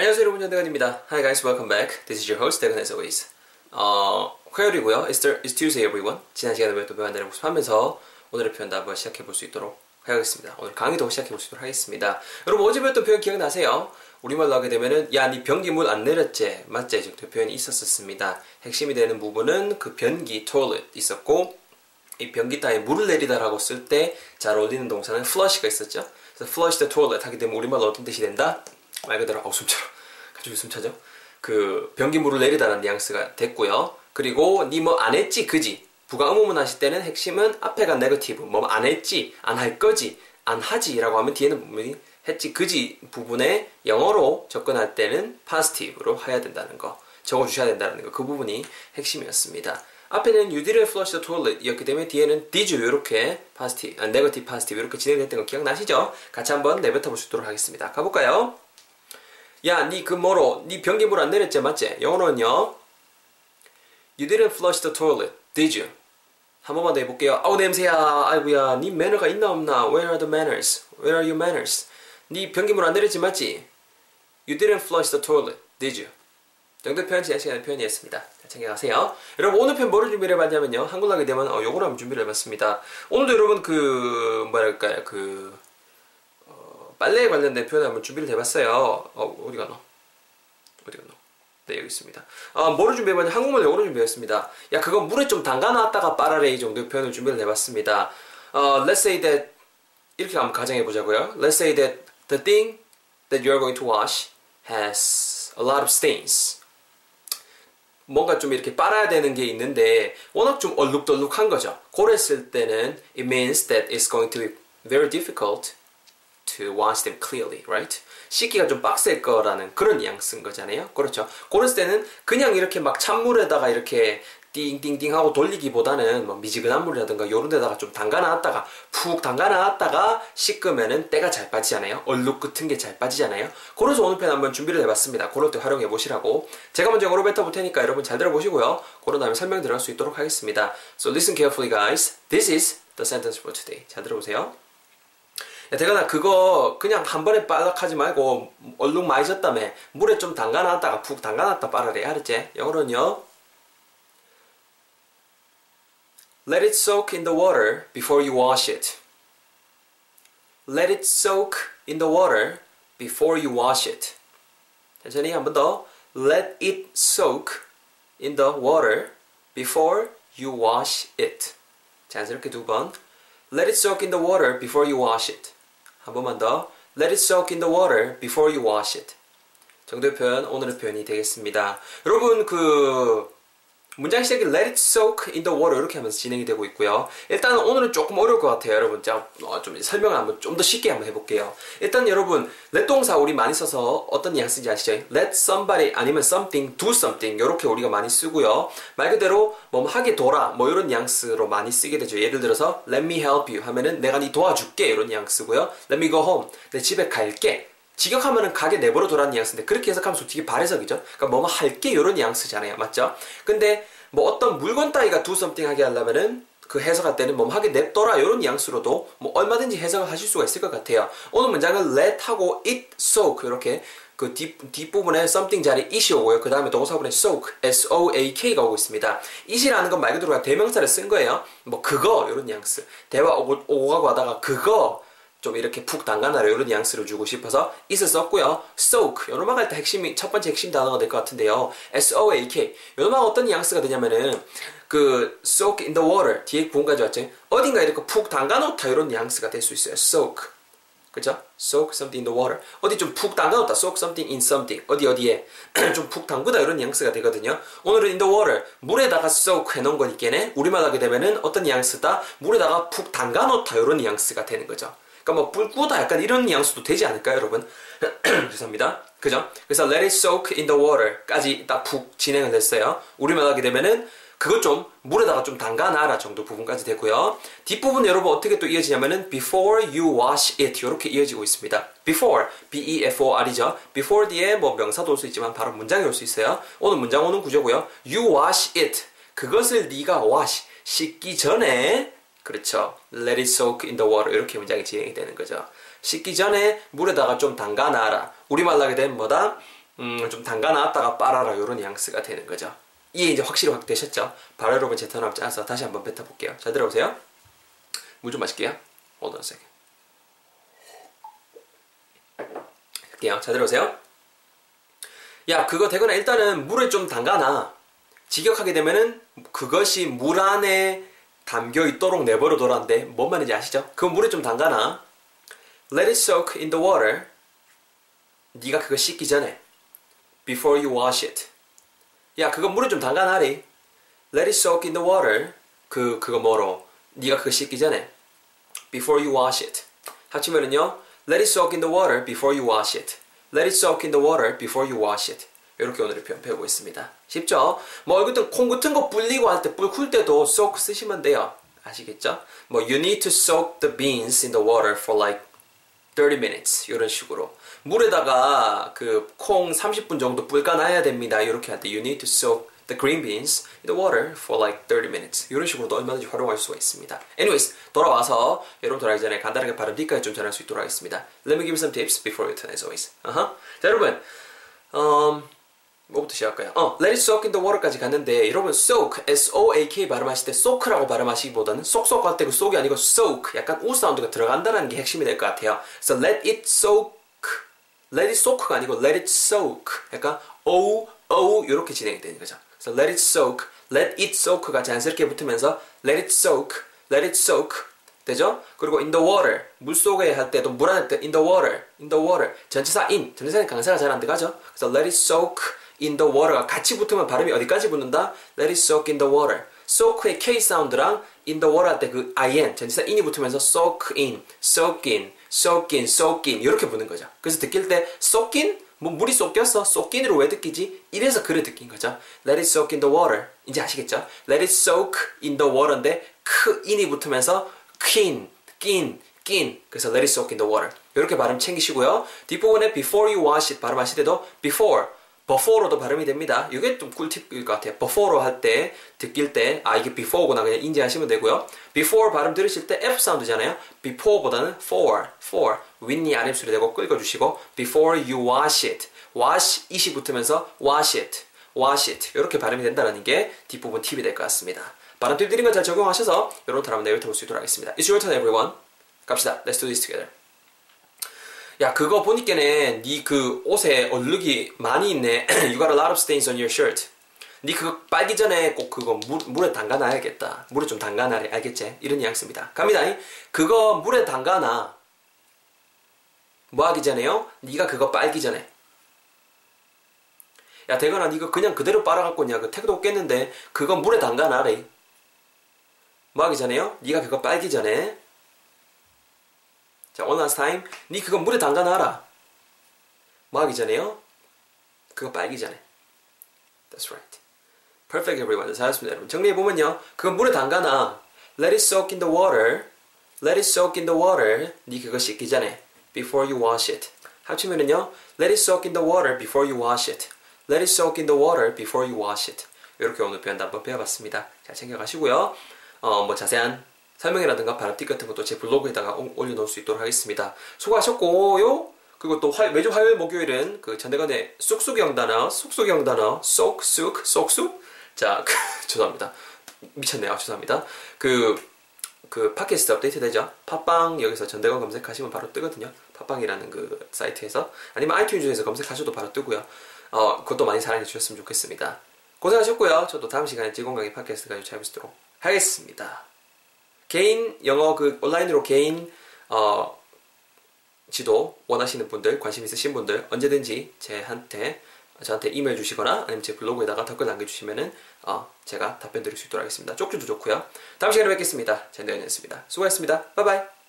안녕하세요 여러분 전대건입니다. Hi guys, welcome back. This is your host 대건 as always. 어, 화요일이고요. It's, th- it's Tuesday everyone. 지난 시간에 또 배운 단어를 복습하면서 오늘의 표현 답을 시작해 볼 수 있도록 하겠습니다. 오늘 강의도 시작해 볼 수 있도록 하겠습니다. 여러분 어제 배웠던 표현 기억나세요? 우리말로 하게 되면은 야 니 변기 물 안 내렸지 맞지 정도 표현이 있었었습니다. 핵심이 되는 부분은 그 변기 toilet 있었고 이 변기 따에 물을 내리다라고 쓸 때 잘 어울리는 동사는 flush가 있었죠. 그래서 flush the toilet 하게 되면 우리말로 어떤 뜻이 된다? 말 그대로 숨차려. 갑자기 숨차죠. 그 변기 물을 내리다라는 뉘앙스가 됐고요. 그리고 니 뭐 안 했지 그지? 부가 의문문 하실 때는 핵심은 앞에가 negative 뭐 안 했지 안 할 거지 안 하지 라고 하면 뒤에는 부분이 했지 그지 부분에 영어로 접근할 때는 positive로 해야 된다는 거 적어주셔야 된다는 거 그 부분이 핵심이었습니다. 앞에는 you didn't flush the toilet 이었기 때문에 뒤에는 did you 이렇게 positive, 아, negative positive 이렇게 진행됐던 거 기억나시죠? 같이 한번 내뱉어 보도록 하겠습니다. 가볼까요? 야, 니 그 뭐로, 니 변기 물 안 내렸지, 맞지? 영어로는요. You didn't flush the toilet, did you? 한 번만 더 해볼게요. 아우 냄새야, 아이고야, 니 매너가 있나 없나? Where are the manners? Where are your manners? 니 변기 물 안 내렸지, 맞지? You didn't flush the toilet, did you? 정도 표현 지난 시간에 표현이었습니다. 자, 챙겨가세요. 여러분 오늘 편 뭐를 준비를 해봤냐면요. 한글 하게 되면 어, 요걸 한번 준비를 해봤습니다. 오늘도 여러분 그 뭐랄까요 그 어, 빨래에 관련된 표현 한번 준비를 해봤어요. 어, 어디 가노? 어디 가노? 네, 여기 있습니다. 아, 뭐를 준비해봤냐? 한국말 영어로 준비했습니다. 야, 그거 물에 좀 담가놨다가 빨아래 이 정도의 표현을 준비를 해봤습니다. 어, let's say that, 이렇게 한번 가정해보자고요. Let's say that the thing that you're going to wash has a lot of stains. 뭔가 좀 이렇게 빨아야 되는 게 있는데 워낙 좀 얼룩덜룩한 거죠. 그랬을 때는 it means that it's going to be very difficult to wash them clearly, right? 씻기가 좀 빡셀 거라는 그런 뉘앙스인 거잖아요. 그렇죠. 그랬을 때는 그냥 이렇게 막 찬물에다가 이렇게 띵띵띵 하고 돌리기보다는 뭐 미지근한 물이라든가 요런 데다가 좀 담가놨다가 푹 담가놨다가 씻으면은 때가 잘 빠지잖아요. 얼룩 같은 게 잘 빠지잖아요. 그래서 오늘 편 한번 준비를 해봤습니다. 그럴 때 활용해 보시라고. 제가 먼저 영어로 뱉어볼 테니까 여러분 잘 들어보시고요. 그런 다음에 설명 들어갈 수 있도록 하겠습니다. So listen carefully guys. This is the sentence for today. 잘 들어보세요. 야, 대건아 그거 그냥 한 번에 빨락하지 말고 얼룩 많이 졌다며 물에 좀 담가놨다가 푹 담가놨다 빨아래 알았지? 영어로는요 Let it soak in the water before you wash it. Let it soak in the water before you wash it. 천천히 한 번 더. Let it soak in the water before you wash it. 자연스럽게 두 번. Let it soak in the water before you wash it. 한 번만 더. Let it soak in the water before you wash it. 정도의 표현, 오늘의 표현이 되겠습니다. 여러분, 그, 문장 시작이 let it soak in the water 이렇게 하면서 진행이 되고 있고요. 일단 오늘은 조금 어려울 것 같아요, 여러분. 자, 어, 좀 설명을 한번 좀 더 쉽게 한번 해볼게요. 일단 여러분, let 동사 우리 많이 써서 어떤 뉘앙스인지 아시죠? let somebody 아니면 something do something 이렇게 우리가 많이 쓰고요. 말 그대로 뭐 하게 둬라 뭐 이런 뉘앙스로 많이 쓰게 되죠. 예를 들어서 let me help you 하면은 내가 네 도와줄게 이런 뉘앙스고요. let me go home 내 집에 갈게. 직역하면은 가게 내버려 두라는 뉘앙스인데 그렇게 해석하면 솔직히 발해석이죠. 그러니까 뭐뭐 할게 이런 뉘앙스잖아요. 맞죠? 근데 뭐 어떤 물건 따위가 do something 하게 하려면은 그 해석할 때는 뭐 하게 냅둬라 이런 뉘앙스로도 뭐 얼마든지 해석을 하실 수가 있을 것 같아요. 오늘 문장은 let 하고 it soak 이렇게 그 뒷, 뒷부분에 something 자리 it이 오고요. 그 다음에 동사분에 soak, s-o-a-k가 오고 있습니다. it이라는 건 말 그대로 대명사를 쓴 거예요. 뭐 그거 이런 뉘앙스. 대화 오고, 오고 가고 하다가 그거 좀 이렇게 푹 담가놔라 이런 뉘앙스를 주고 싶어서 it을 썼고요. soak 요놈만 할때 핵심이 첫 번째 핵심 단어가 될 것 같은데요. s-o-a-k 요놈만 어떤 뉘앙스가 되냐면은 그 soak in the water 뒤에 구문까지 왔죠. 어딘가 이렇게 푹 담가놓다 이런 뉘앙스가 될 수 있어요. soak 그죠? soak something in the water 어디 좀 푹 담가놓다 soak something in something 어디 어디에 좀 푹 담그다 이런 뉘앙스가 되거든요. 오늘은 in the water 물에다가 soak 해놓은 거니까는 우리말 하게 되면은 어떤 뉘앙스다 물에다가 푹 담가놓다 이런 뉘앙스가 되는 거죠. 그러니까 뭐 뿔꾸다 약간 이런 뉘앙스도 되지 않을까요, 여러분? 죄송합니다. 그죠? 그래서 let it soak in the water까지 딱 푹 진행을 했어요. 우리말 하게 되면은 그것 좀 물에다가 좀 담가놔라 정도 부분까지 되고요. 뒷부분 여러분 어떻게 또 이어지냐면은 before you wash it 이렇게 이어지고 있습니다. before b-e-f-o-r이죠. before 뒤에 뭐 명사도 올 수 있지만 바로 문장이 올 수 있어요. 오늘 문장 오는 구조고요. you wash it 그것을 네가 wash 씻기 전에 그렇죠. Let it soak in the water 이렇게 문장이 진행이 되는 거죠. 씻기 전에 물에다가 좀 담가 놔라. 우리말로 하게 되면 뭐다? 음, 좀 담가 놨다가 빨아라 이런 뉘앙스가 되는 거죠. 이게 이제 확실히 확되셨죠? 바로 여러분 제 턴을 짜서 다시 한번 뱉어볼게요. 잘 들어보세요. 물 좀 마실게요. hold on a second. 할게요. 잘 들어보세요. 야, 그거 되거나 일단은 물에 좀 담가놔. 직역하게 되면은 그것이 물 안에 담겨 있도록 내버려 둬라는데 뭔 말인지 아시죠? 그 물에 좀 담가놔. Let it soak in the water. 네가 그거 씻기 전에. Before you wash it. 야, 그거 물에 좀 담가놔리. Let it soak in the water. 그 그거 뭐로? 네가 그거 씻기 전에. Before you wash it. 합치면은요. Let it soak in the water before you wash it. Let it soak in the water before you wash it. 이렇게 오늘의 표현 배우고 있습니다. 쉽죠? 뭐 얼굴 콩 같은 거 불리고 할 때, 불 쿨 때도 soak 쓰시면 돼요. 아시겠죠? 뭐 you need to soak the beans in the water for like 30 minutes 이런 식으로 물에다가 그 콩 30분 정도 불까놔야 됩니다. 이렇게 할 때 you need to soak the green beans in the water for like 30 minutes 이런 식으로도 얼마든지 활용할 수가 있습니다. Anyways 돌아와서 여러분 돌아가기 전에 간단하게 발음 D까지 좀 전할 수 있도록 하겠습니다. Let me give you some tips before you turn as always. Uh-huh. 자 여러분 음, 뭐부터 시작할까요? 어, let it soak in the water까지 갔는데 여러분 soak, S-O-A-K 발음하실 때 soak라고 발음하시기보다는 쏙쏙 할 때그 soak이 아니고 soak 약간 우 사운드가 들어간다는 게 핵심이 될 것 같아요. 그래서 let it soak, let it soak가 아니고 let it soak 약간 O, O 이렇게 진행이 되는 거죠. 그래서 let it soak, let it soak가 자연스럽게 붙으면서 let it soak, let it soak 되죠? 그리고 in the water 물 속에 할 때도 물 안에 때 in the water, in the water 전치사 in 전치사는 강사가 잘 안 들어가죠? 그래서 let it soak in the water가 같이 붙으면 발음이 어디까지 붙는다? Let it soak in the water. soak의 K 사운드랑 in the water 할 때 그 in 전치사 in이 붙으면서 soak in, soak in, soak in, soak in 이렇게 붙는 거죠. 그래서 느낄 때 soak in 뭐 물이 soak in으로 왜 느끼지? 이래서 그를 느낀 거죠. Let it soak in the water. 이제 아시겠죠? Let it soak in the water인데 크 in이 붙으면서 kin, 낀, 낀. 그래서 let it soak in the water. 이렇게 발음 챙기시고요. 뒷부분에 before you wash it 발음하실 때도 before before로도 발음이 됩니다. 이게 좀 꿀팁일 것 같아요. before 할 때, 느낄 때, 아, 이게 before구나 그냥 인지하시면 되고요. before 발음 들으실 때 F 사운드잖아요. before보다는 for, for. 윗니 아랫소리 대고 끌어주시고, before you wash it. wash it이 붙으면서 wash it, wash it. 이렇게 발음이 된다는 게 뒷부분 팁이 될 것 같습니다. 발음 팁 드린 거 잘 적용하셔서 여러분 다음 내일 들어볼 수 있도록 하겠습니다. It's your turn, everyone. 갑시다. Let's do this together. 야 그거 보니까는 네 그 옷에 얼룩이 많이 있네. you got a lot of stains on your shirt. 네 그거 빨기 전에 꼭 그거 물, 물에 담가놔야겠다. 물에 좀 담가놔래. 알겠지? 이런 뉘앙스입니다. 갑니다. 그거 물에 담가놔. 뭐 하기 전에요? 네가 그거 빨기 전에. 야 대건아 네가 그냥 그대로 빨아갖고 있냐 그 태그도 없겠는데 그거 물에 담가놔래. 뭐 하기 전에요? 네가 그거 빨기 전에 자, one last time. 니 그거 물에 담가 놔라. 뭐 하기 전에요? 그거 빨기 전에. That's right. Perfect everyone. 잘했습니다, 여러분. 정리해보면요. 그거 물에 담가 놔. Let it soak in the water. Let it soak in the water. 니 그거 씻기 전에. Before you wash it. 합치면은요. Let it soak in the water before you wash it. Let it soak in the water before you wash it. 이렇게 오늘 표현도 한번 배워봤습니다. 잘 챙겨가시고요. 어, 뭐 자세한 설명이라든가 바람틱 같은 것도 제 블로그에다가 올려놓을 수 있도록 하겠습니다. 수고하셨고요. 그리고 또 화, 매주 화요일 목요일은 그 전대건의 쑥쑥영 단어, 쑥쑥영 단어, 쏙, 쑥, 쏙쑥. 자, 그, 죄송합니다. 미쳤네요. 죄송합니다. 그, 그 팟캐스트 업데이트 되죠? 팟빵 여기서 전대건 검색하시면 바로 뜨거든요. 팟빵이라는 그 사이트에서 아니면 아이튠즈에서 검색하셔도 바로 뜨고요. 어, 그것도 많이 사랑해 주셨으면 좋겠습니다. 고생하셨고요. 저도 다음 시간에 즐거운 강의 팟캐스트 가지고 찾아뵙도록 하겠습니다. 개인 영어 그 온라인으로 개인 어, 지도 원하시는 분들 관심 있으신 분들 언제든지 제한테 저한테 이메일 주시거나 아니면 제 블로그에다가 댓글 남겨주시면은 어, 제가 답변 드릴 수 있도록 하겠습니다. 쪽주도 좋고요. 다음 시간에 뵙겠습니다. 젠데연이었습니다. 수고하셨습니다. 바이바이.